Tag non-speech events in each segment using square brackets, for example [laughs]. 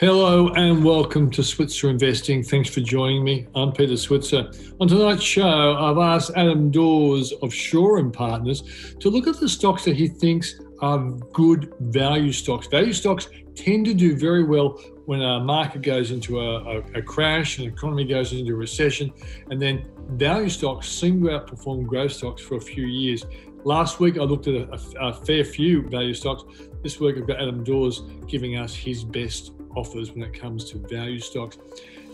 Hello and welcome to Switzer Investing. Thanks for joining me. I'm Peter Switzer. On tonight's show, I've asked Adam Dawes of Shaw and Partners to look at the stocks that he thinks are good value stocks. Value stocks tend to do very well when a market goes into a, a, a crash and the economy goes into a recession, and then value stocks seem to outperform growth stocks for a few years. Last week, I looked at a, a fair few value stocks. This week, I've got Adam Dawes giving us his best offers when it comes to value stocks.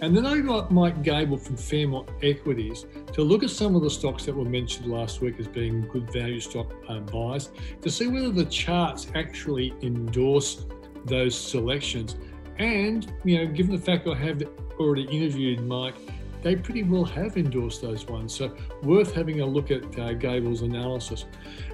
And then I got Mike Gable from Fairmont Equities to look at some of the stocks that were mentioned last week as being good value stock uh, buys to see whether the charts actually endorse those selections. And, you know, given the fact I have already interviewed Mike, they pretty well have endorsed those ones. So worth having a look at uh, Gable's analysis.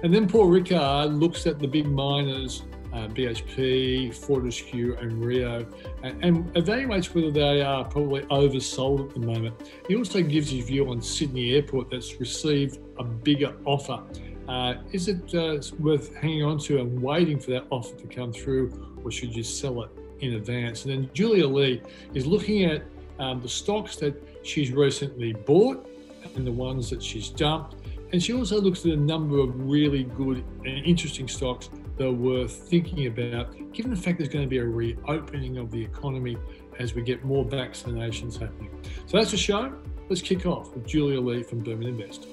And then Paul Rickard looks at the big miners uh, BHP, Fortescue, and Rio, and, and, evaluates whether they are probably oversold at the moment. He also gives his view on Sydney Airport that's received a bigger offer. Uh, is it uh, worth hanging on to and waiting for that offer to come through, or should you sell it in advance? And then Julia Lee is looking at um, the stocks that she's recently bought and the ones that she's dumped. And she also looks at a number of really good and interesting stocks that are worth thinking about, given the fact there's going to be a reopening of the economy as we get more vaccinations happening. So that's the show. Let's kick off with Julia Lee from Burman Invest.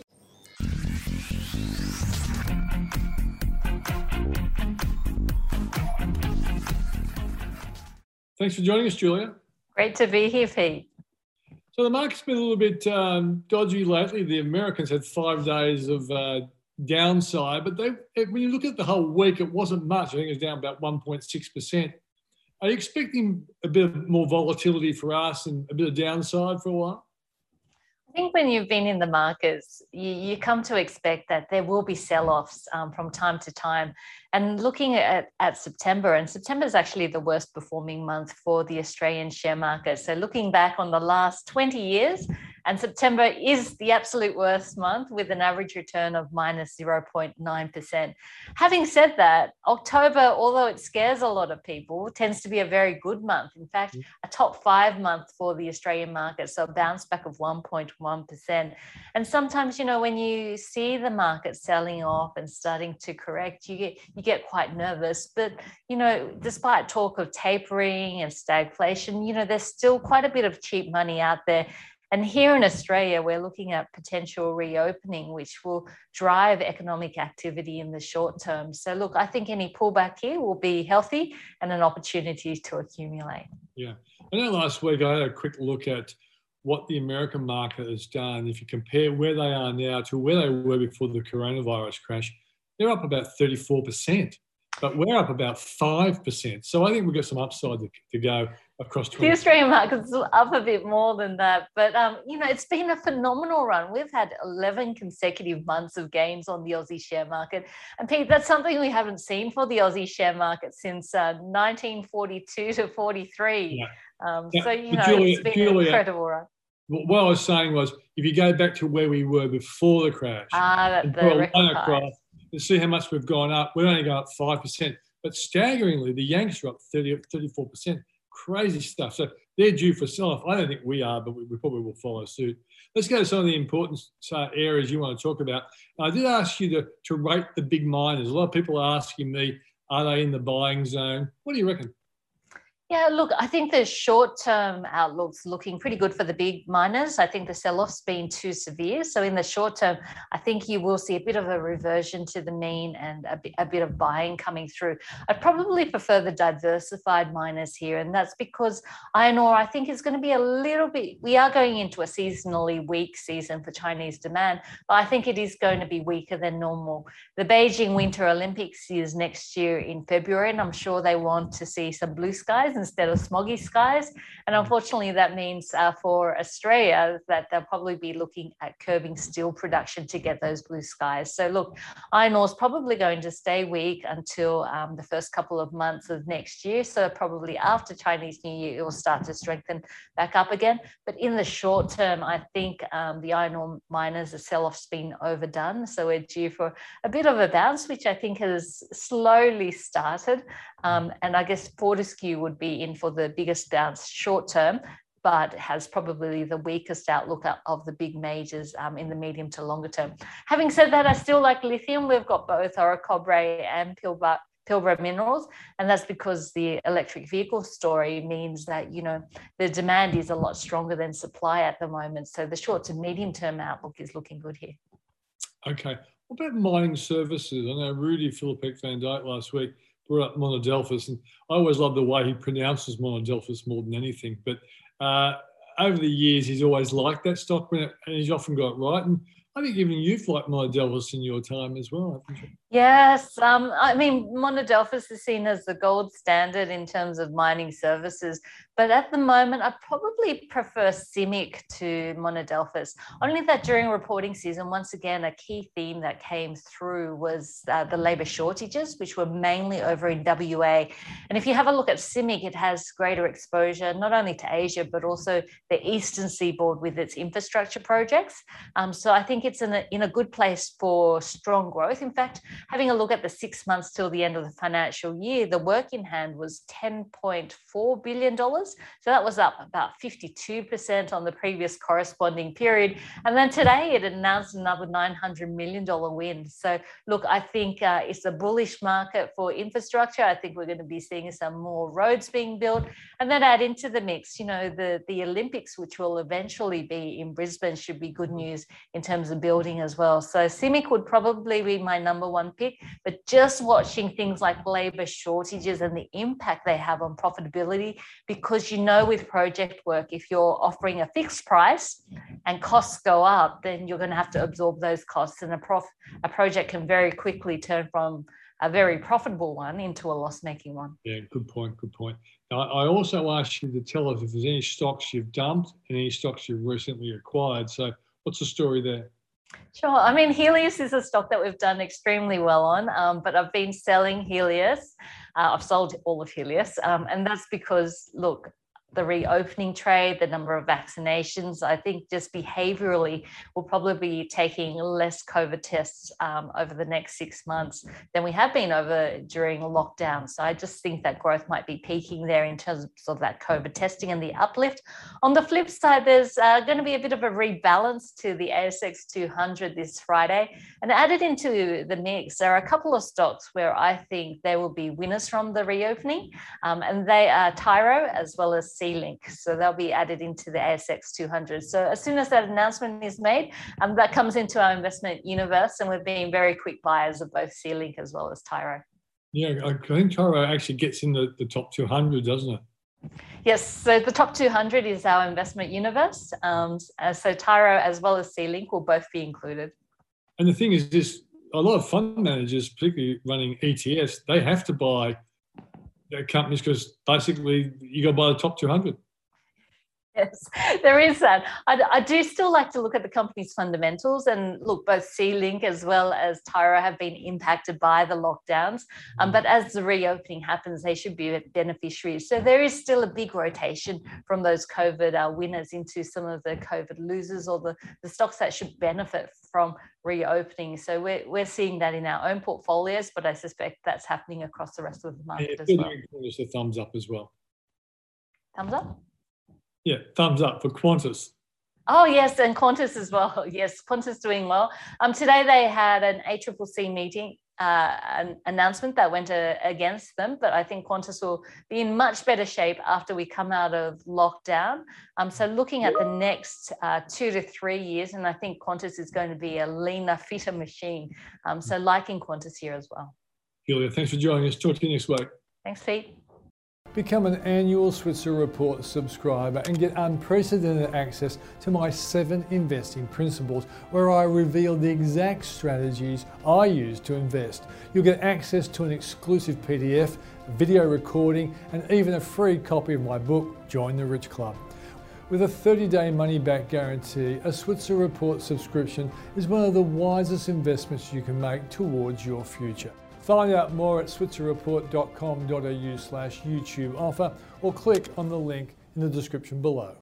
Thanks for joining us, Julia. Great to be here, Pete. So the market's been a little bit um, dodgy lately. The Americans had five days of uh, downside, but they, when you look at the whole week, it wasn't much. I think it was down about 1.6%. Are you expecting a bit more volatility for us and a bit of downside for a while? I think when you've been in the markets, you, you come to expect that there will be sell offs um, from time to time. And looking at, at September, and September is actually the worst performing month for the Australian share market. So, looking back on the last 20 years, and September is the absolute worst month with an average return of minus 0.9%. Having said that, October, although it scares a lot of people, tends to be a very good month. In fact, mm. a top five month for the Australian market. So a bounce back of 1.1%. And sometimes, you know, when you see the market selling off and starting to correct, you get you get quite nervous. But, you know, despite talk of tapering and stagflation, you know, there's still quite a bit of cheap money out there and here in Australia, we're looking at potential reopening, which will drive economic activity in the short term. So, look, I think any pullback here will be healthy and an opportunity to accumulate. Yeah. I know last week I had a quick look at what the American market has done. If you compare where they are now to where they were before the coronavirus crash, they're up about 34%, but we're up about 5%. So I think we've got some upside to, to go across 20. The Australian market's up a bit more than that, but um, you know it's been a phenomenal run. We've had 11 consecutive months of gains on the Aussie share market, and Pete, that's something we haven't seen for the Aussie share market since uh, 1942 to 43. Yeah. Um, yeah. So you know Julia, it's been Julia, an incredible run. What I was saying was, if you go back to where we were before the crash, ah, the, the across, and see how much we've gone up, we're only going up five percent. But staggeringly, the Yanks are up 30, 34% crazy stuff. So they're due for sell-off. I don't think we are, but we, we, probably will follow suit. Let's go to some of the important uh, areas you want to talk about. I did ask you to, to rate the big miners. A lot of people are asking me, are they in the buying zone? What do you reckon? Yeah, look, I think the short term outlook's looking pretty good for the big miners. I think the sell off's been too severe. So, in the short term, I think you will see a bit of a reversion to the mean and a bit, a bit of buying coming through. I'd probably prefer the diversified miners here. And that's because iron ore, I think, is going to be a little bit, we are going into a seasonally weak season for Chinese demand, but I think it is going to be weaker than normal. The Beijing Winter Olympics is next year in February, and I'm sure they want to see some blue skies instead of smoggy skies. And mm. unfortunately, that means uh, for Australia that they'll probably be looking at curbing steel production to get those blue skies. So, look, iron ore is probably going to stay weak until um, the first couple of months of next year. So, probably after Chinese New Year, it will start to strengthen back up again. But in the short term, I think um, the iron ore miners, the sell off's been overdone. So, we're due for a bit of a bounce, which I think has slowly started. Um, and I guess Fortescue would be in for the biggest bounce short term, but has probably the weakest outlook of the big majors um, in the medium to longer term. Having said that, I still like lithium. We've got both Orocobre and Pilbara, Pilbara Minerals, and that's because the electric vehicle story means that you know the demand is a lot stronger than supply at the moment. So the short to medium term outlook is looking good here. Okay, what about mining services? I know Rudi Filapek-Vandyck last week brought up Monadelphous, and I always love the way he pronounces Monadelphous more than anything. But uh, over the years, he's always liked that stock, and he's often got it right. And I think even you've liked Monadelphous in your time as well? Yes, um, I mean, Monadelphous is seen as the gold standard in terms of mining services, but at the moment, I probably prefer CIMIC to Monadelphous. Only that during reporting season, once again, a key theme that came through was uh, the labour shortages, which were mainly over in WA. And if you have a look at CIMIC, it has greater exposure not only to Asia, but also the eastern seaboard with its infrastructure projects. Um, so I think it's in a, in a good place for strong growth. In fact, having a look at the six months till the end of the financial year, the work in hand was $10.4 billion. So that was up about 52% on the previous corresponding period. And then today it announced another $900 million win. So, look, I think uh, it's a bullish market for infrastructure. I think we're going to be seeing some more roads being built. And then add into the mix, you know, the, the Olympics, which will eventually be in Brisbane, should be good news in terms of building as well. So, CIMIC would probably be my number one but just watching things like labor shortages and the impact they have on profitability, because you know, with project work, if you're offering a fixed price mm-hmm. and costs go up, then you're going to have to absorb those costs, and a prof a project can very quickly turn from a very profitable one into a loss-making one. Yeah, good point. Good point. Now, I also asked you to tell us if there's any stocks you've dumped and any stocks you've recently acquired. So, what's the story there? Sure. I mean, Healius is a stock that we've done extremely well on, um, but I've been selling Healius. Uh, I've sold all of Healius, um, and that's because, look, the reopening trade, the number of vaccinations. I think just behaviorally, we'll probably be taking less COVID tests um, over the next six months than we have been over during lockdown. So I just think that growth might be peaking there in terms of that COVID testing and the uplift. On the flip side, there's uh, going to be a bit of a rebalance to the ASX 200 this Friday. And added into the mix, there are a couple of stocks where I think there will be winners from the reopening, um, and they are Tyro as well as SeaLink. So they'll be added into the ASX 200. So as soon as that announcement is made, um, that comes into our investment universe, and we're being very quick buyers of both SeaLink as well as Tyro. Yeah, I think Tyro actually gets in the, the top 200, doesn't it? Yes, so the top 200 is our investment universe. Um, uh, so Tyro as well as SeaLink will both be included. And the thing is, this a lot of fund managers, particularly running ETFs, they have to buy companies because basically you got by the top 200 yes there is that. I, I, do still like to look at the company's fundamentals and look both SeaLink as well as tyro have been impacted by the lockdowns um, mm. but as the reopening happens they should be beneficiaries. So there is still a big rotation from those covid uh, winners into some of the covid losers or the, the stocks that should benefit from reopening. So we're, we're seeing that in our own portfolios but i suspect that's happening across the rest of the market yeah, as well. a thumbs up as well. Thumbs up yeah, thumbs up for Qantas. Oh yes, and Qantas as well. [laughs] Yes, Qantas doing well. Um, today they had an ACCC meeting, uh, an announcement that went uh, against them, but I think Qantas will be in much better shape after we come out of lockdown. Um, so looking at the next uh, two to three years, and I think Qantas is going to be a leaner, fitter machine. Um, so liking Qantas here as well. Julia, thanks for joining us. Talk to you next week. Thanks, Pete. Become an annual Switzer Report subscriber and get unprecedented access to my seven investing principles where I reveal the exact strategies I use to invest. You'll get access to an exclusive PDF, video recording, and even a free copy of my book, Join the Rich Club. With a 30 day money back guarantee, a Switzer Report subscription is one of the wisest investments you can make towards your future. Find out more at switzerreport.com.au slash YouTube offer or click on the link in the description below.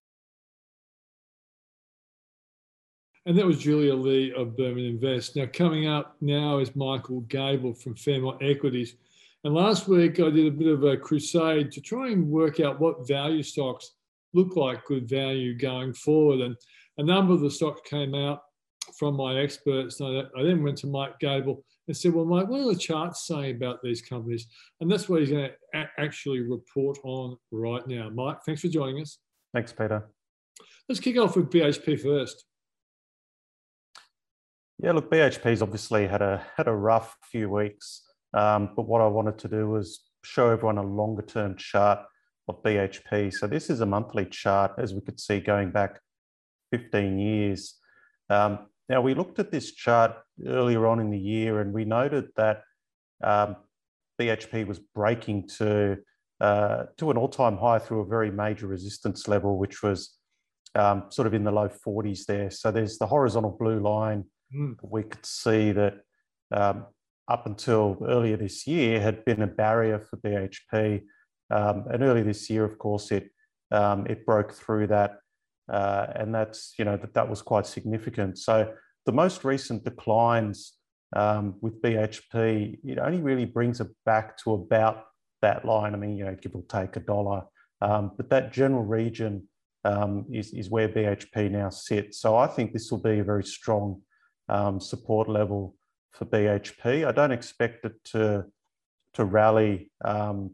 And that was Julia Lee of Burman Invest. Now, coming up now is Michael Gable from Fairmont Equities. And last week I did a bit of a crusade to try and work out what value stocks look like good value going forward. And a number of the stocks came out from my experts. And I, then went to Mike Gable and said, Well, Mike, what are the charts saying about these companies? And that's what he's going to a- actually report on right now. Mike, thanks for joining us. Thanks, Peter. Let's kick off with BHP first. Yeah, look, BHP's obviously had a had a rough few weeks, um, but what I wanted to do was show everyone a longer term chart of BHP. So this is a monthly chart, as we could see going back 15 years. Um, now we looked at this chart earlier on in the year, and we noted that um, BHP was breaking to uh, to an all time high through a very major resistance level, which was um, sort of in the low 40s there. So there's the horizontal blue line. Mm. We could see that um, up until earlier this year had been a barrier for BHP. Um, and earlier this year, of course, it um, it broke through that, uh, and that's you know that that was quite significant. So the most recent declines um, with BHP, it only really brings it back to about that line. I mean, you know, give or take a dollar, um, but that general region um, is, is where BHP now sits. So I think this will be a very strong um, support level for BHP. I don't expect it to, to rally um,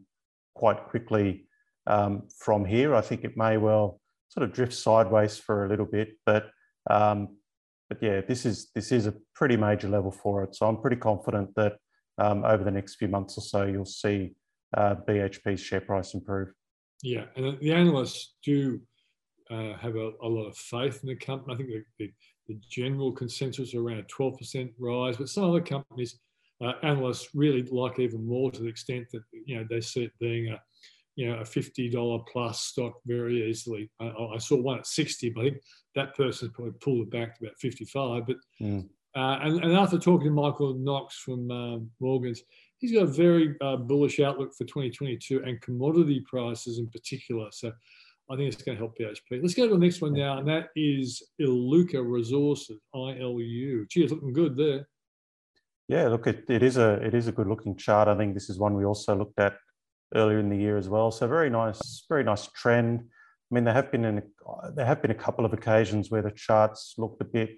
quite quickly um, from here. I think it may well sort of drift sideways for a little bit, but um, but yeah, this is this is a pretty major level for it. So I'm pretty confident that um, over the next few months or so, you'll see uh, BHP's share price improve. Yeah, and the analysts do uh, have a, a, lot of faith in the company. I think the, the, the general consensus around a 12% rise, but some other companies, uh, analysts really like even more to the extent that you know they see it being a you know a $50 plus stock very easily. I, I saw one at 60, but I think that person probably pulled it back to about 55. But mm. uh, and, and, after talking to Michael Knox from um, Morgans, he's got a very uh, bullish outlook for 2022 and commodity prices in particular. So I think it's going to help BHP. Let's go to the next one now, and that is Iluka Resources, ILU. Gee, it's looking good there. Yeah, look, it, it is a it is a good looking chart. I think this is one we also looked at earlier in the year as well. So very nice, very nice trend. I mean, there have been an, there have been a couple of occasions where the charts looked a bit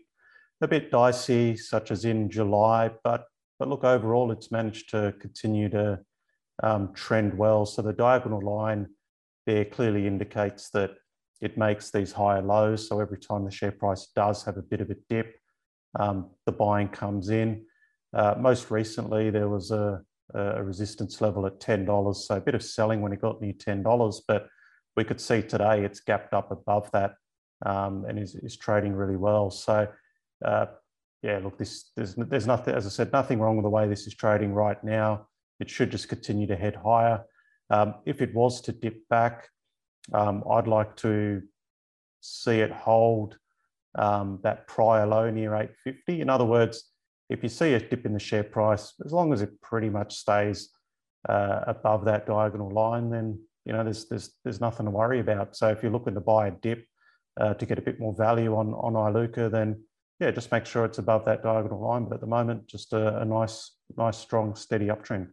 a bit dicey, such as in July, but but look overall, it's managed to continue to um, trend well. So the diagonal line there clearly indicates that it makes these higher lows. So every time the share price does have a bit of a dip, um, the buying comes in. Uh, most recently, there was a, a, resistance level at $10. So a bit of selling when it got near $10, but we could see today it's gapped up above that um, and is, is trading really well. So uh, yeah, look, this there's, there's nothing, as I said, nothing wrong with the way this is trading right now. It should just continue to head higher. Um, if it was to dip back, um, I'd like to see it hold um, that prior low near 850. In other words, if you see a dip in the share price, as long as it pretty much stays uh, above that diagonal line, then you know there's there's there's nothing to worry about. So if you're looking to buy a dip uh, to get a bit more value on on Iluka, then yeah, just make sure it's above that diagonal line. But at the moment, just a, a nice nice strong steady uptrend.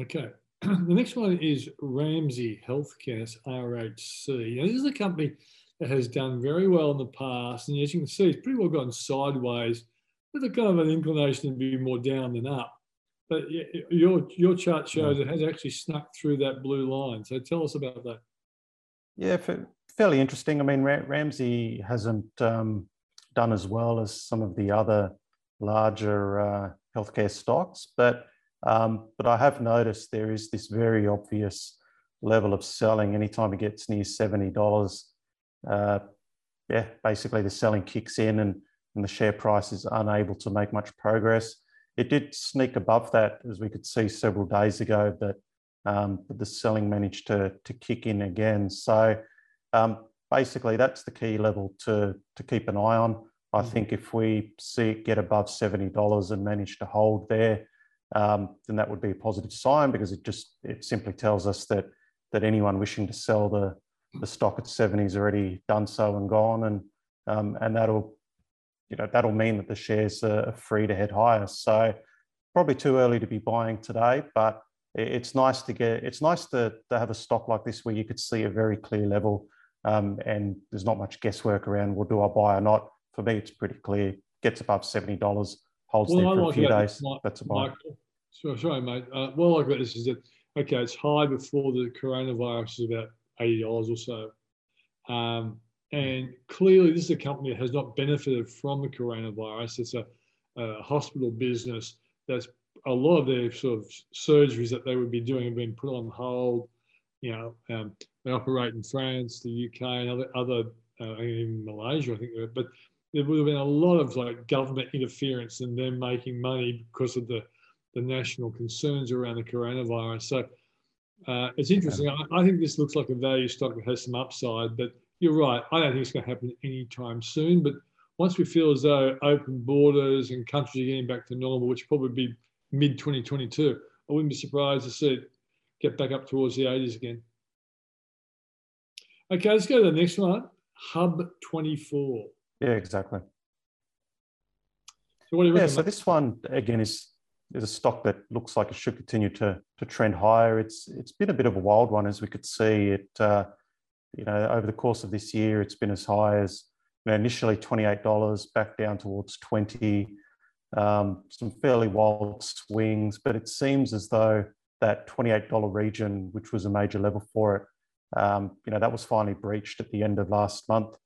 Okay. [clears throat] the next one is Ramsay Healthcare, RHC. Now, this is a company that has done very well in the past, and as you can see, it's pretty well gone sideways with a kind of an inclination to be more down than up. But your your chart shows it has actually snuck through that blue line. So tell us about that. Yeah, fairly interesting. I mean, Ramsay hasn't um, done as well as some of the other larger uh, healthcare stocks, but um, but I have noticed there is this very obvious level of selling anytime it gets near $70. Uh, yeah, basically the selling kicks in and, and the share price is unable to make much progress. It did sneak above that, as we could see several days ago, but, um, but the selling managed to, to kick in again. So um, basically, that's the key level to, to keep an eye on. I mm. think if we see it get above $70 and manage to hold there, um, then that would be a positive sign because it just it simply tells us that that anyone wishing to sell the the stock at 70 has already done so and gone, and um, and that'll you know that'll mean that the shares are free to head higher. So probably too early to be buying today, but it's nice to get it's nice to, to have a stock like this where you could see a very clear level um, and there's not much guesswork around well do I buy or not? For me it's pretty clear. Gets above $70 holds well, there for like a few days my, that's a buy. Michael, sorry, sorry mate. Uh, well like this is that okay it's high before the coronavirus is about $80 or so. Um, and clearly this is a company that has not benefited from the coronavirus it's a, a hospital business that's a lot of their sort of surgeries that they would be doing have been put on hold. You know, um, they operate in France, the UK, and other other uh, in Malaysia, I think. But there would have been a lot of like government interference and them making money because of the the national concerns around the coronavirus. So uh, it's interesting. I, I, think this looks like a value stock that has some upside, but you're right. I don't think it's going to happen anytime soon. But once we feel as though open borders and countries are getting back to normal, which probably be mid 2022. I wouldn't be surprised to see it get back up towards the 80s again. Okay, let's go to the next one. Hub 24. Yeah, exactly. So what do you Yeah, so this one again is is a stock that looks like it should continue to to trend higher. It's it's been a bit of a wild one as we could see. It uh, you know over the course of this year, it's been as high as you know, initially twenty eight dollars, back down towards twenty um, some fairly wild swings, but it seems as though that $28 region, which was a major level for it, um, you know, that was finally breached at the end of last month.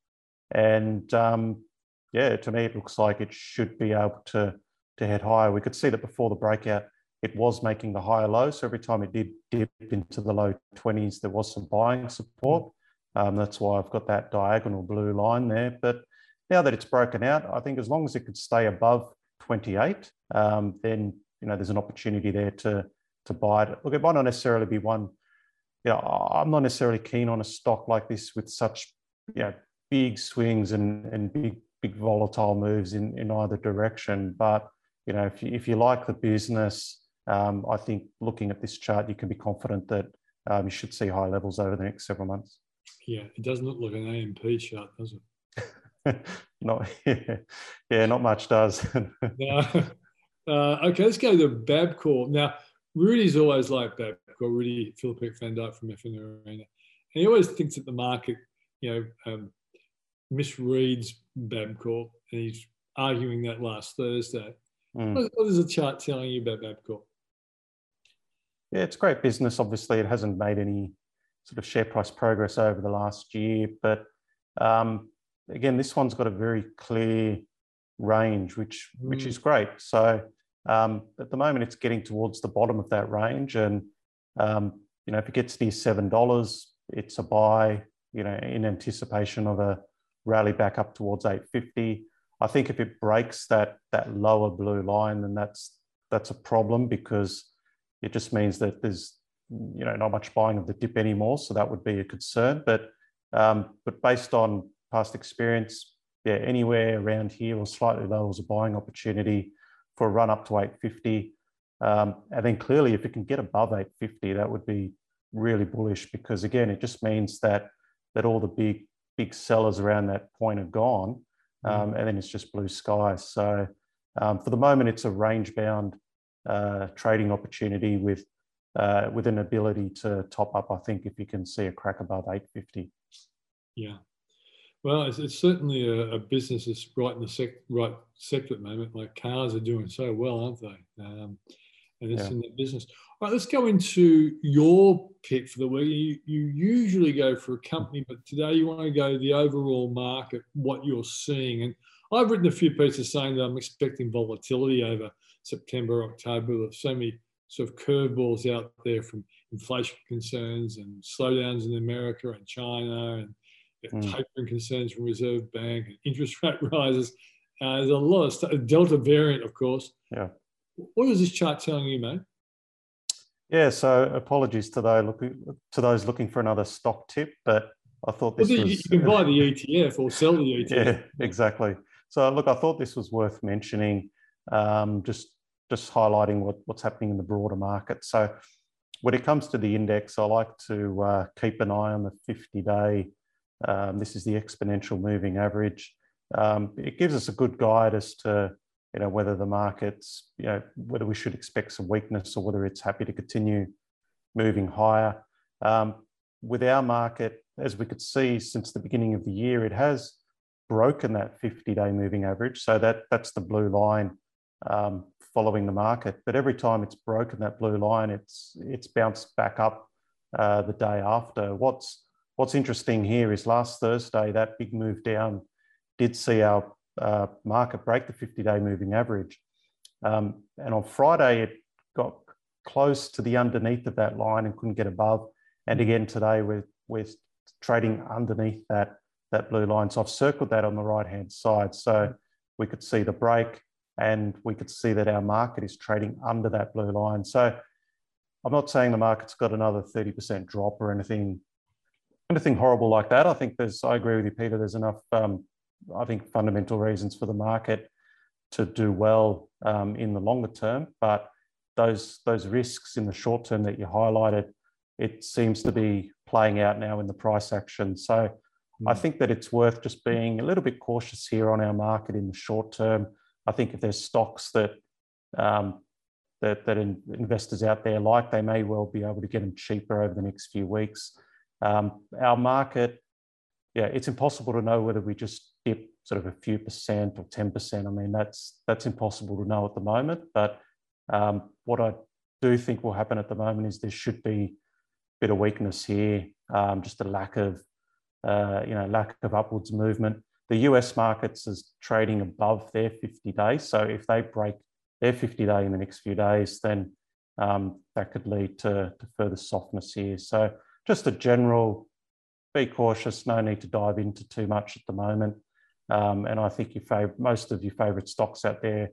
And um, yeah, to me, it looks like it should be able to, to head higher. We could see that before the breakout, it was making the higher low. So every time it did dip into the low 20s, there was some buying support. Um, that's why I've got that diagonal blue line there. But now that it's broken out, I think as long as it could stay above 28, um, then you know there's an opportunity there to to buy it. Look, it might not necessarily be one. You know, I'm not necessarily keen on a stock like this with such you know big swings and and big big volatile moves in in either direction. But you know, if you, if you like the business, um, I think looking at this chart, you can be confident that um, you should see high levels over the next several months. Yeah, it doesn't look like an AMP chart, does it? [laughs] not yeah, [laughs] yeah, not much does. [laughs] no. Uh, okay, let's go to Bapcor. Now, Rudy's always like Bapcor, Rudi Filapek-Vandyck from FN Arena. And he always thinks that the market, you know, um, misreads Bapcor, and he's arguing that last Thursday. Mm. What, is the chart telling you about Bapcor? Yeah, it's great business. Obviously, it hasn't made any sort of share price progress over the last year, but um, again, this one's got a very clear range, which mm. which is great. So um, at the moment, it's getting towards the bottom of that range, and um, you know, if it gets near seven dollars, it's a buy. You know, in anticipation of a rally back up towards eight fifty. I think if it breaks that that lower blue line, then that's that's a problem because it just means that there's you know not much buying of the dip anymore. So that would be a concern. But um, but based on past experience, yeah, anywhere around here or slightly lower is a buying opportunity for a run up to 850. Um, and then clearly, if it can get above 850, that would be really bullish because again, it just means that that all the big big sellers around that point are gone, mm. um, mm. and then it's just blue sky. So um, for the moment, it's a range bound uh, trading opportunity with uh, with an ability to top up. I think if you can see a crack above 850. Yeah, well, it's, it's certainly a, a, business that's right in the sec, right sector at the moment. Like cars are doing so well, aren't they? Um, and it's yeah. in that business. All right, let's go into your pick for the week. You, you usually go for a company, but today you want to go to the overall market, what you're seeing. And I've written a few pieces saying that I'm expecting volatility over September, October. There's so many sort of curveballs out there from inflation concerns and slowdowns in America and China and mm. tapering concerns from Reserve Bank, and interest [laughs] rate rises. Uh, there's a lot of stuff. Delta variant, of course. Yeah. What is this chart telling you, mate? Yeah, so apologies to those looking to those looking for another stock tip, but I thought this well, was. You can buy the ETF or sell the ETF. Yeah, [laughs] exactly. So look, I thought this was worth mentioning, um, just just highlighting what, what's happening in the broader market. So when it comes to the index, I like to uh, keep an eye on the 50 day um, this is the exponential moving average. Um, it gives us a good guide as to you know whether the market's you know whether we should expect some weakness or whether it's happy to continue moving higher. Um, with our market, as we could see since the beginning of the year, it has broken that 50-day moving average. So that that's the blue line um, following the market. But every time it's broken that blue line, it's it's bounced back up uh, the day after. What's what's interesting here is last Thursday that big move down did see our uh, market break the 50-day moving average, um, and on Friday it got close to the underneath of that line and couldn't get above. And again today we're we're trading underneath that that blue line. So I've circled that on the right hand side. So we could see the break and we could see that our market is trading under that blue line. So I'm not saying the market's got another 30% drop or anything, anything horrible like that. I think there's, I agree with you, Peter, there's enough, um, I think, fundamental reasons for the market to do well um, in the longer term. But those, those risks in the short term that you highlighted, it seems to be playing out now in the price action. So I hmm. think that it's worth just being a little bit cautious here on our market in the short term. I think if there's stocks that um, that, that in, investors out there like, they may well be able to get them cheaper over the next few weeks. Um, our market, yeah, it's impossible to know whether we just dip sort of a few percent or 10%. I mean, that's that's impossible to know at the moment. But um, what I do think will happen at the moment is there should be a bit of weakness here, um, just a lack of uh, you know, lack of upwards movement. The US markets is trading above their 50 days. So if they break their 50 day in the next few days, then um, that could lead to, to further softness here. So just a general, be cautious, no need to dive into too much at the moment. Um, and I think your favorite, most of your favorite stocks out there,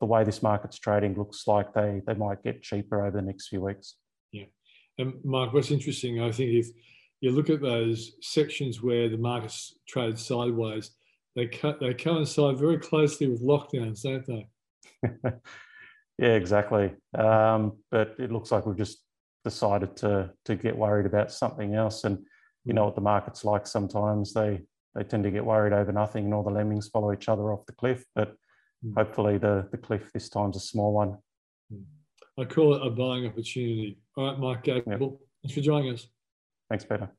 the way this market's trading looks like they, they might get cheaper over the next few weeks. Yeah. And Mark, what's interesting, I think if you look at those sections where the markets trade sideways, they, co- they coincide very closely with lockdowns, don't they? [laughs] yeah, exactly. Um, but it looks like we've just decided to to get worried about something else. And you know what the market's like sometimes. They they tend to get worried over nothing and all the lemmings follow each other off the cliff. But mm. hopefully the, the cliff this time's a small one. Mm. I call it a buying opportunity. All right, Mike Gable, yep. thanks for joining us. Thanks, Peter.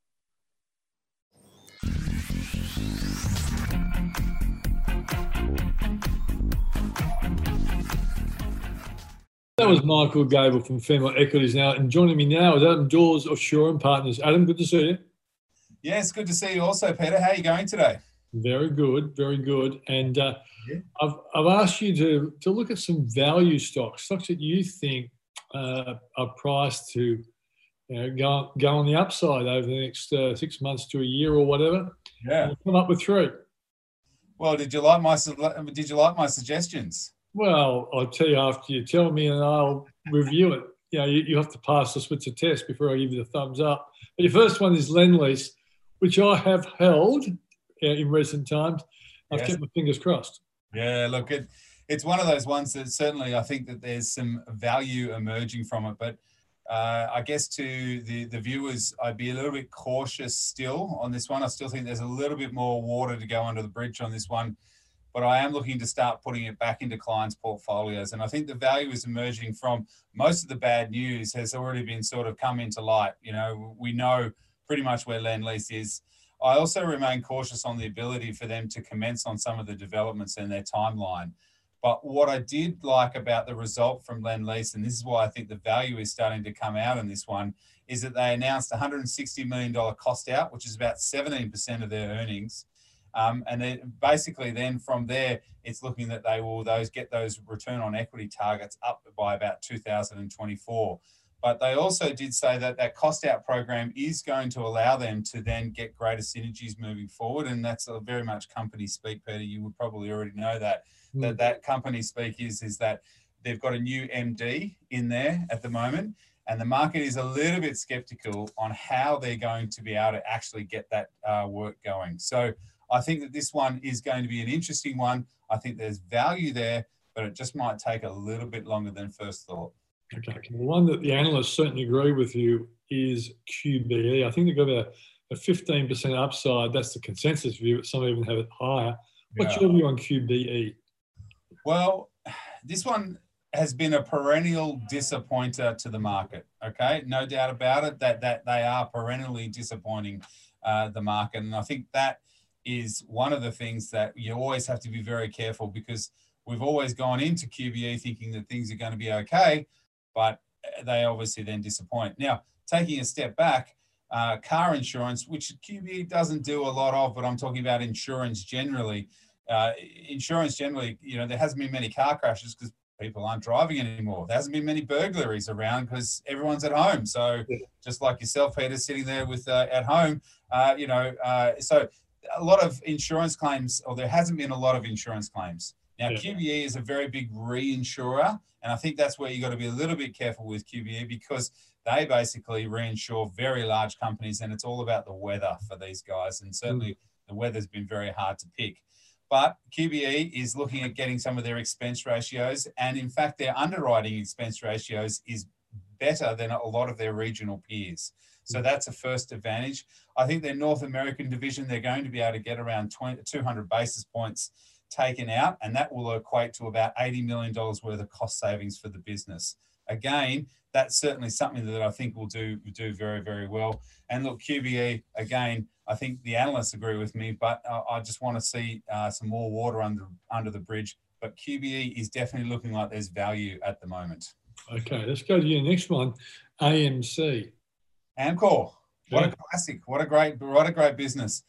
That was Michael Gable from Fairmont Equities now. And joining me now is Adam Dawes of Shaw and Partners. Adam, good to see you. Yes, good to see you also, Peter. How are you going today? Very good, very good. And uh, yeah. I've, I've asked you to, to look at some value stocks, stocks that you think uh, are priced to you know, go, go on the upside over the next uh, six months to a year or whatever. Yeah. Come up with three. Well, did you like my did you like my suggestions? Well, I'll tell you after you tell me, and I'll review it. You know, you, you have to pass the Switzer test before I give you the thumbs up. But your first one is Lendlease, which I have held uh, in recent times. I've yes. kept my fingers crossed. Yeah, look, it, it's one of those ones that certainly I think that there's some value emerging from it, but uh, I guess to the, the viewers, I'd be a little bit cautious still on this one. I still think there's a little bit more water to go under the bridge on this one, but I am looking to start putting it back into clients' portfolios. And I think the value is emerging from most of the bad news has already been sort of come into light. You know, we know pretty much where Lendlease is. I also remain cautious on the ability for them to commence on some of the developments in their timeline. But what I did like about the result from Lendlease, and this is why I think the value is starting to come out in this one, is that they announced $160 million cost out, which is about 17% of their earnings. Um, and then basically then from there, it's looking that they will those get those return on equity targets up by about 2024. But they also did say that that cost out program is going to allow them to then get greater synergies moving forward. And that's a very much company speak, Peter. You would probably already know that that that company speak is is that they've got a new MD in there at the moment, and the market is a little bit skeptical on how they're going to be able to actually get that uh, work going. So I think that this one is going to be an interesting one. I think there's value there, but it just might take a little bit longer than first thought. Okay. The one that the analysts certainly agree with you is QBE. I think they've got a, a 15% upside. That's the consensus view, but some even have it higher. What's yeah. your view on QBE? Well, [sighs] this one, has been a perennial disappointer to the market. Okay, no doubt about it that that they are perennially disappointing uh, the market, and I think that is one of the things that you always have to be very careful because we've always gone into QBE thinking that things are going to be okay, but they obviously then disappoint. Now, taking a step back, uh, car insurance, which QBE doesn't do a lot of, but I'm talking about insurance generally. Uh, insurance generally, you know, there hasn't been many car crashes because people aren't driving anymore. There hasn't been many burglaries around because everyone's at home. So just like yourself, Peter, sitting there with uh, at home, uh, you know, uh, so a lot of insurance claims, or there hasn't been a lot of insurance claims. Now, yeah. QBE is a very big reinsurer, and I think that's where you got to be a little bit careful with QBE because they basically reinsure very large companies, and it's all about the weather for these guys. And certainly, mm. the weather's been very hard to pick. But QBE is looking at getting some of their expense ratios, and in fact, their underwriting expense ratios is better than a lot of their regional peers. So mm. that's a first advantage. I think their North American division, they're going to be able to get around 20, 200 basis points taken out, and that will equate to about $80 million worth of cost savings for the business. Again, that's certainly something that I think will do do very very well. And look, QBE again, I think the analysts agree with me, but I just want to see uh, some more water under under the bridge. But QBE is definitely looking like there's value at the moment. Okay, let's go to your next one, AMC. Amcor, what a classic! What a great what a great business.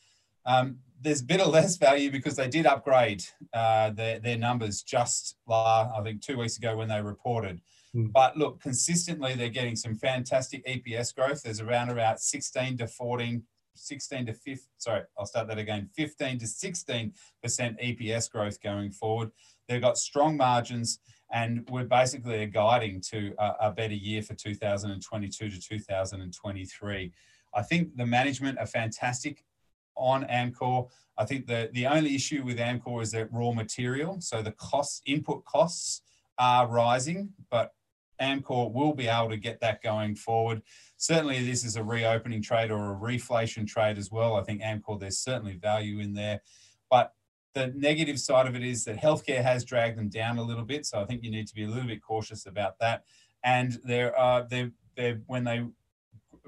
Um, there's a bit of less value because they did upgrade uh, their, their numbers just, uh, I think, two weeks ago when they reported. Mm. But look, consistently, they're getting some fantastic EPS growth. There's around about 16 to 14, 16 to 15, sorry, I'll start that again, 15 to 16% EPS growth going forward. They've got strong margins, and we're basically guiding to a, a better year for 2022 to 2023. I think the management are fantastic on Amcor. I think the, the only issue with Amcor is that raw material. So the costs, input costs are rising, but Amcor will be able to get that going forward. Certainly, this is a reopening trade or a reflation trade as well. I think Amcor, there's certainly value in there. But the negative side of it is that healthcare has dragged them down a little bit. So I think you need to be a little bit cautious about that. And there are, they're, they're, when they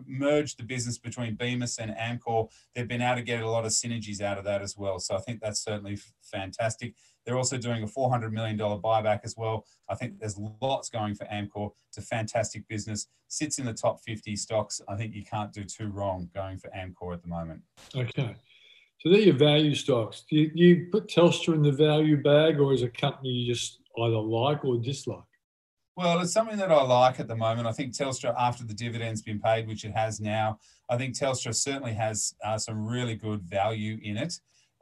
merged the business between Bemis and Amcor, they've been able to get a lot of synergies out of that as well. So I think that's certainly fantastic. They're also doing a $400 million buyback as well. I think there's lots going for Amcor. It's a fantastic business, sits in the top 50 stocks. I think you can't do too wrong going for Amcor at the moment. Okay. So they're your value stocks. Do you, you put Telstra in the value bag or is a company you just either like or dislike? Well, it's something that I like at the moment. I think Telstra, after the dividend's been paid, which it has now, I think Telstra certainly has uh, some really good value in it.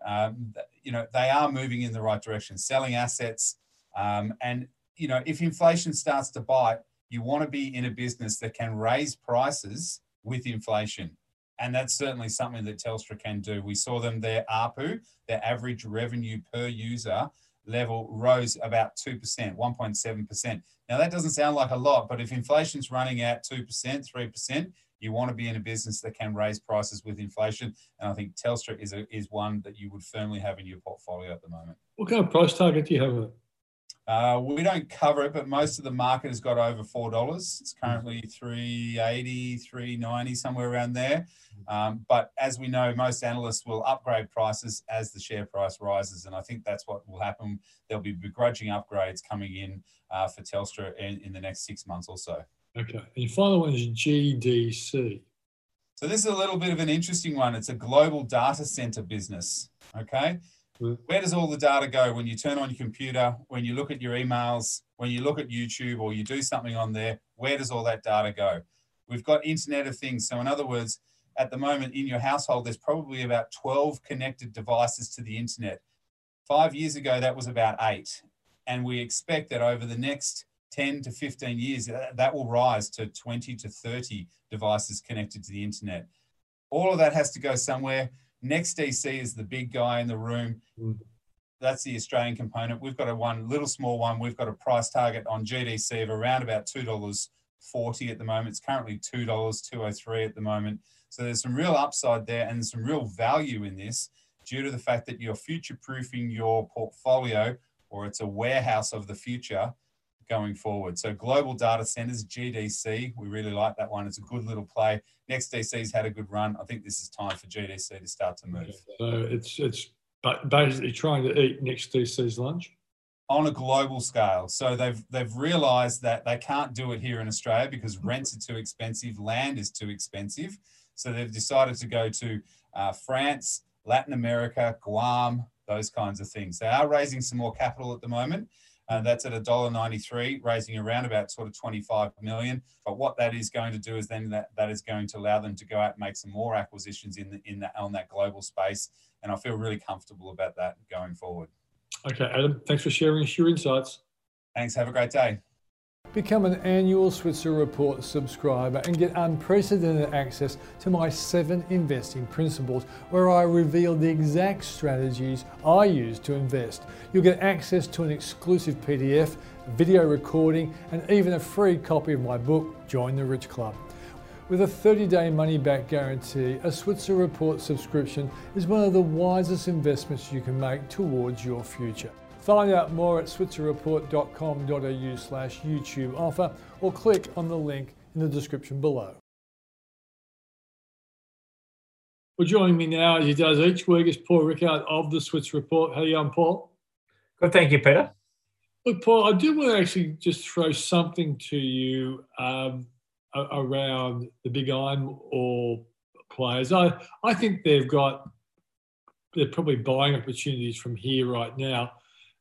Um, you know, they are moving in the right direction, selling assets. Um, and, you know, if inflation starts to bite, you want to be in a business that can raise prices with inflation. And that's certainly something that Telstra can do. We saw them, their ARPU, their average revenue per user, level rose about 2%, 1.7%. Now, that doesn't sound like a lot, but if inflation's running at 2%, 3%, you want to be in a business that can raise prices with inflation. And I think Telstra is, a, is one that you would firmly have in your portfolio at the moment. What kind of price target do you have? Uh, we don't cover it, but most of the market has got over four dollars. It's currently 380, 390, somewhere around there. Um, but as we know, most analysts will upgrade prices as the share price rises, and I think that's what will happen. There'll be begrudging upgrades coming in uh, for Telstra in, in the next six months or so. Okay, and your final one is GDC. So this is a little bit of an interesting one. It's a global data center business. Okay, hmm. where does all the data go when you turn on your computer, when you look at your emails, when you look at YouTube or you do something on there? Where does all that data go? We've got Internet of Things. So, in other words, at the moment in your household, there's probably about 12 connected devices to the internet. Five years ago, that was about eight. And we expect that over the next 10 to 15 years, that will rise to 20 to 30 devices connected to the internet. All of that has to go somewhere. NextDC is the big guy in the room. Mm. That's the Australian component. We've got a one little small one. We've got a price target on GDC of around about two dollars forty at the moment. It's currently two dollars two oh three at the moment. So there's some real upside there and some real value in this due to the fact that you're future proofing your portfolio or it's a warehouse of the future going forward. So global data centers, GDC, we really like that one. It's a good little play. NextDC's had a good run. I think this is time for GDC to start to move. So it's it's basically trying to eat NextDC's lunch on a global scale. So they've they've realized that they can't do it here in Australia because [laughs] rents are too expensive, land is too expensive. So they've decided to go to uh, France, Latin America, Guam, those kinds of things. They are raising some more capital at the moment. Uh, that's at $1.93, raising around about sort of 25 million. But what that is going to do is then that, that is going to allow them to go out and make some more acquisitions in the, in that on that global space. And I feel really comfortable about that going forward. Okay, Adam, thanks for sharing your insights. Thanks. Have a great day. Become an annual Switzer Report subscriber and get unprecedented access to my seven investing principles where I reveal the exact strategies I use to invest. You'll get access to an exclusive PDF, video recording, and even a free copy of my book, Join the Rich Club. With a 30 day money back guarantee, a Switzer Report subscription is one of the wisest investments you can make towards your future. Find out more at switzerreport.com.au slash YouTube offer or click on the link in the description below. Well, joining me now, as he does each week, is Paul Rickard of the Switzer Report. How are you on, Paul? Good, thank you, Peter. Look, Paul, I do want to actually just throw something to you um, around the big iron ore players. I, I think they've got, they're probably buying opportunities from here right now.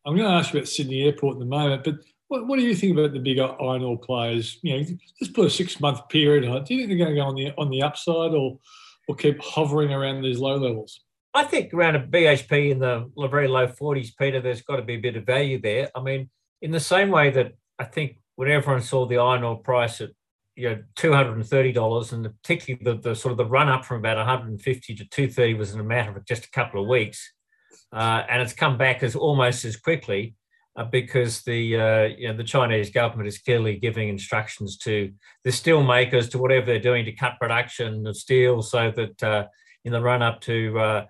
I'm going to ask you about Sydney Airport in a moment, but what, what do you think about the bigger iron ore players? You know, just put a six month period on. Do you think they're going to go on the on the upside or or keep hovering around these low levels? I think around a BHP in the very low 40s, Peter, there's got to be a bit of value there. I mean, in the same way that I think when everyone saw the iron ore price at you know $230 and particularly the, the sort of the run up from about 150 to 230 was in a matter of just a couple of weeks uh, and it's come back as almost as quickly uh, because the uh, you know the Chinese government is clearly giving instructions to the steel makers to whatever they're doing to cut production of steel, so that uh, in the run up to uh,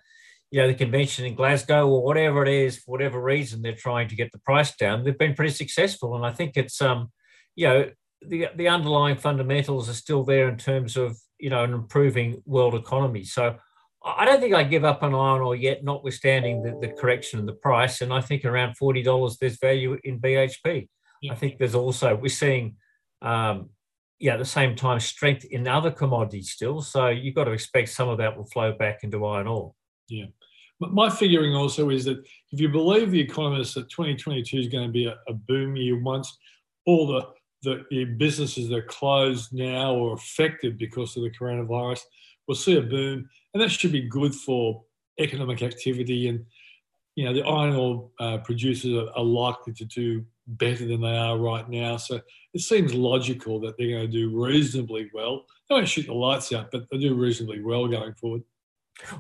you know the convention in Glasgow or whatever it is, for whatever reason they're trying to get the price down, they've been pretty successful, and I think it's um you know the the underlying fundamentals are still there in terms of you know an improving world economy. So I don't think I give up on iron ore yet, notwithstanding the, the correction in the price. And I think around forty dollars, there's value in BHP. Yeah. I think there's also we're seeing, um, yeah, at the same time strength in other commodities still. So you've got to expect some of that will flow back into iron ore. Yeah. But my figuring also is that if you believe the economists that 2022 is going to be a, a boom year once all the, the, the businesses that are closed now or affected because of the coronavirus, we'll see a boom and that should be good for economic activity. And you know, the iron ore uh, producers are, are, likely to do better than they are right now. So it seems logical that they're going to do reasonably well. They won't shoot the lights out, but they do reasonably well going forward.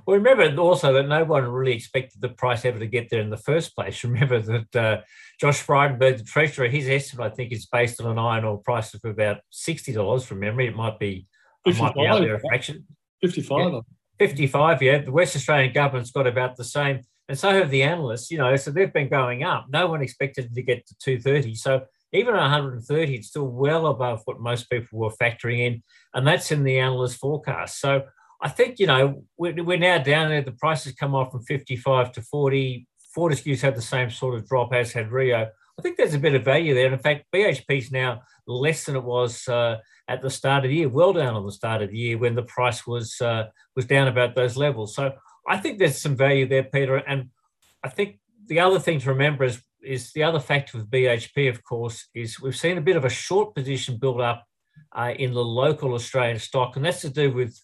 Well, remember also that no one really expected the price ever to get there in the first place. [laughs] Remember that uh, Josh Frydenberg, the treasurer, his estimate, I think, is based on an iron ore price of about $60 from memory. It might be, it might be out there a fraction. 55 yeah. 55, yeah. The West Australian government's got about the same, and so have the analysts, you know, so they've been going up. No one expected to get to 230. So even at 130, it's still well above what most people were factoring in, and that's in the analyst forecast. So I think, you know, we're, we're now down there. The prices come off from 55 to 40. Fortescue's had the same sort of drop as had Rio. I think there's a bit of value there. And in fact, BHP's now less than it was uh, at the start of the year, well down on the start of the year when the price was uh, was down about those levels. So I think there's some value there, Peter. And I think the other thing to remember is is the other factor with BHP, of course, is we've seen a bit of a short position build up uh, in the local Australian stock, and that's to do with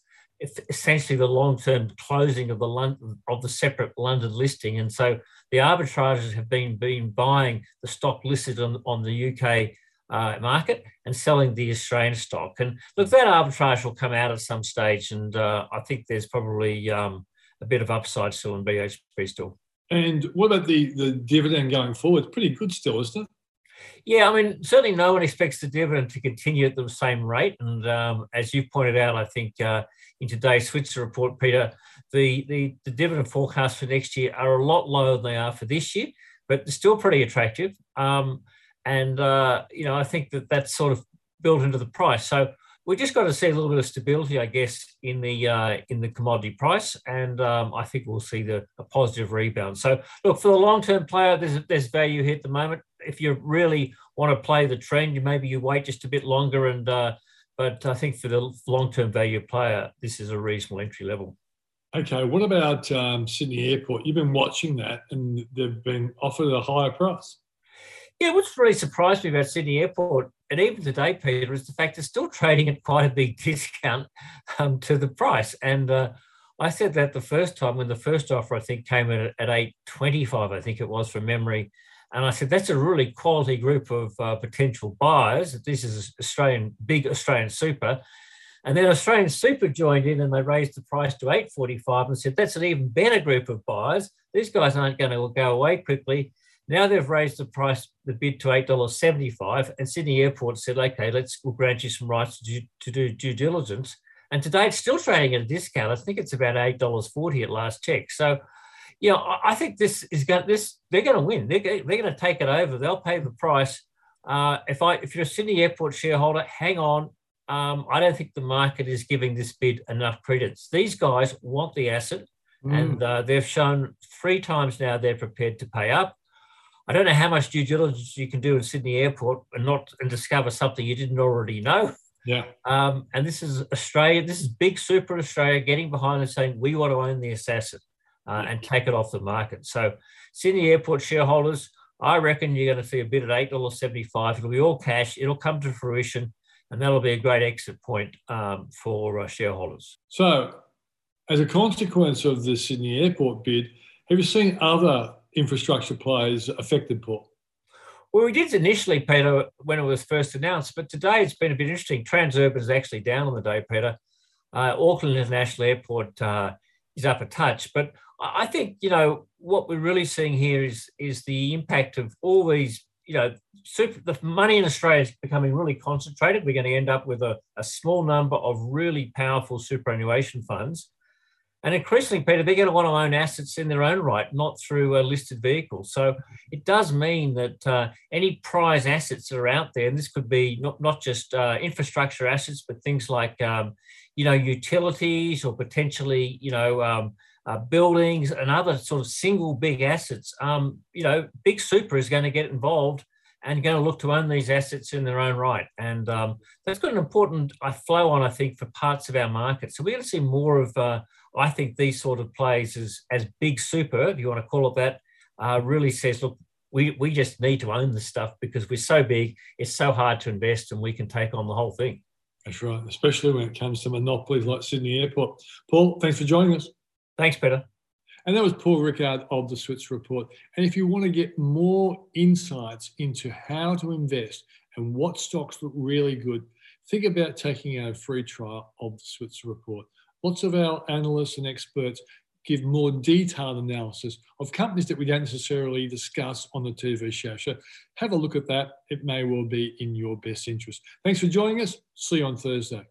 essentially the long-term closing of the London, of the separate London listing, and so the arbitrageurs have been been buying the stock listed on, on the UK uh, market and selling the Australian stock. And look, that arbitrage will come out at some stage, and uh, I think there's probably um, a bit of upside still in BHP still. And what about the the dividend going forward? It's pretty good still, isn't it? Yeah, I mean, certainly no one expects the dividend to continue at the same rate. And um, as you pointed out, I think uh, in today's Switzer report, Peter, the, the, the dividend forecasts for next year are a lot lower than they are for this year, but they're still pretty attractive. Um, and uh, you know I think that that's sort of built into the price. So we just got to see a little bit of stability, I guess, in the uh, in the commodity price, and um, I think we'll see the a positive rebound. So look for the long term player, there's there's value here at the moment. If you really want to play the trend, maybe you wait just a bit longer, and uh, but I think for the long term value player, this is a reasonable entry level. Okay, what about um, Sydney Airport? You've been watching that, and they've been offered a higher price. Yeah, what's really surprised me about Sydney Airport, and even today, Peter, is the fact it's still [laughs] trading at quite a big discount um, to the price. And uh, I said that the first time when the first offer, I think, came at, at 825, I think it was from memory. And I said, that's a really quality group of uh, potential buyers. This is Australian, big Australian super. And then Australian Super joined in and they raised the price to 845 and said that's an even better group of buyers. These guys aren't going to go away quickly. Now they've raised the price, the bid to $8.75, and Sydney Airport said, okay, let's we'll grant you some rights to do, to do due diligence. And today it's still trading at a discount. I think it's about $8.40 at last check. So, you know, I think this is going this they're going to win. They're, they're going to take it over. They'll pay the price. Uh, if I if you're a Sydney Airport shareholder, hang on, um, I don't think the market is giving this bid enough credence. These guys want the asset, mm. and uh, they've shown three times now they're prepared to pay up. I don't know how much due diligence you can do in Sydney Airport and not and discover something you didn't already know. Yeah. Um, and this is Australia. This is big super Australia getting behind and saying we want to own the assassin uh, and take it off the market. So Sydney Airport shareholders, I reckon you're going to see a bid at eight dollars seventy five. It'll be all cash. It'll come to fruition and that'll be a great exit point um, for uh, shareholders. So, as a consequence of the Sydney Airport bid, have you seen other infrastructure players affected, Paul? Well, we did initially, Peter, when it was first announced, but today it's been a bit interesting. Transurban is actually down on the day, Peter. Uh, Auckland International Airport uh, is up a touch, but I think you know what we're really seeing here is is the impact of all these you know, super, the money in Australia is becoming really concentrated. We're going to end up with a, a small number of really powerful superannuation funds. And increasingly, Peter, they're going to want to own assets in their own right, not through a listed vehicle. So it does mean that uh, any prize assets that are out there, and this could be not, not just uh, infrastructure assets, but things like, um, you know, utilities or potentially, you know, um, uh, buildings and other sort of single big assets, um, you know, big super is going to get involved and going to look to own these assets in their own right. And um, that's got an important uh, flow on, I think, for parts of our market. So we're going to see more of, uh, I think, these sort of plays as, as big super, if you want to call it that, uh, really says, look, we, we just need to own the stuff because we're so big, it's so hard to invest and we can take on the whole thing. That's right, especially when it comes to monopolies like Sydney Airport. Paul, thanks for joining us. Thanks, Peter. And that was Paul Rickard of the Switzer Report. And if you want to get more insights into how to invest and what stocks look really good, think about taking a free trial of the Switzer Report. Lots of our analysts and experts give more detailed analysis of companies that we don't necessarily discuss on the TV show. So have a look at that. It may well be in your best interest. Thanks for joining us. See you on Thursday.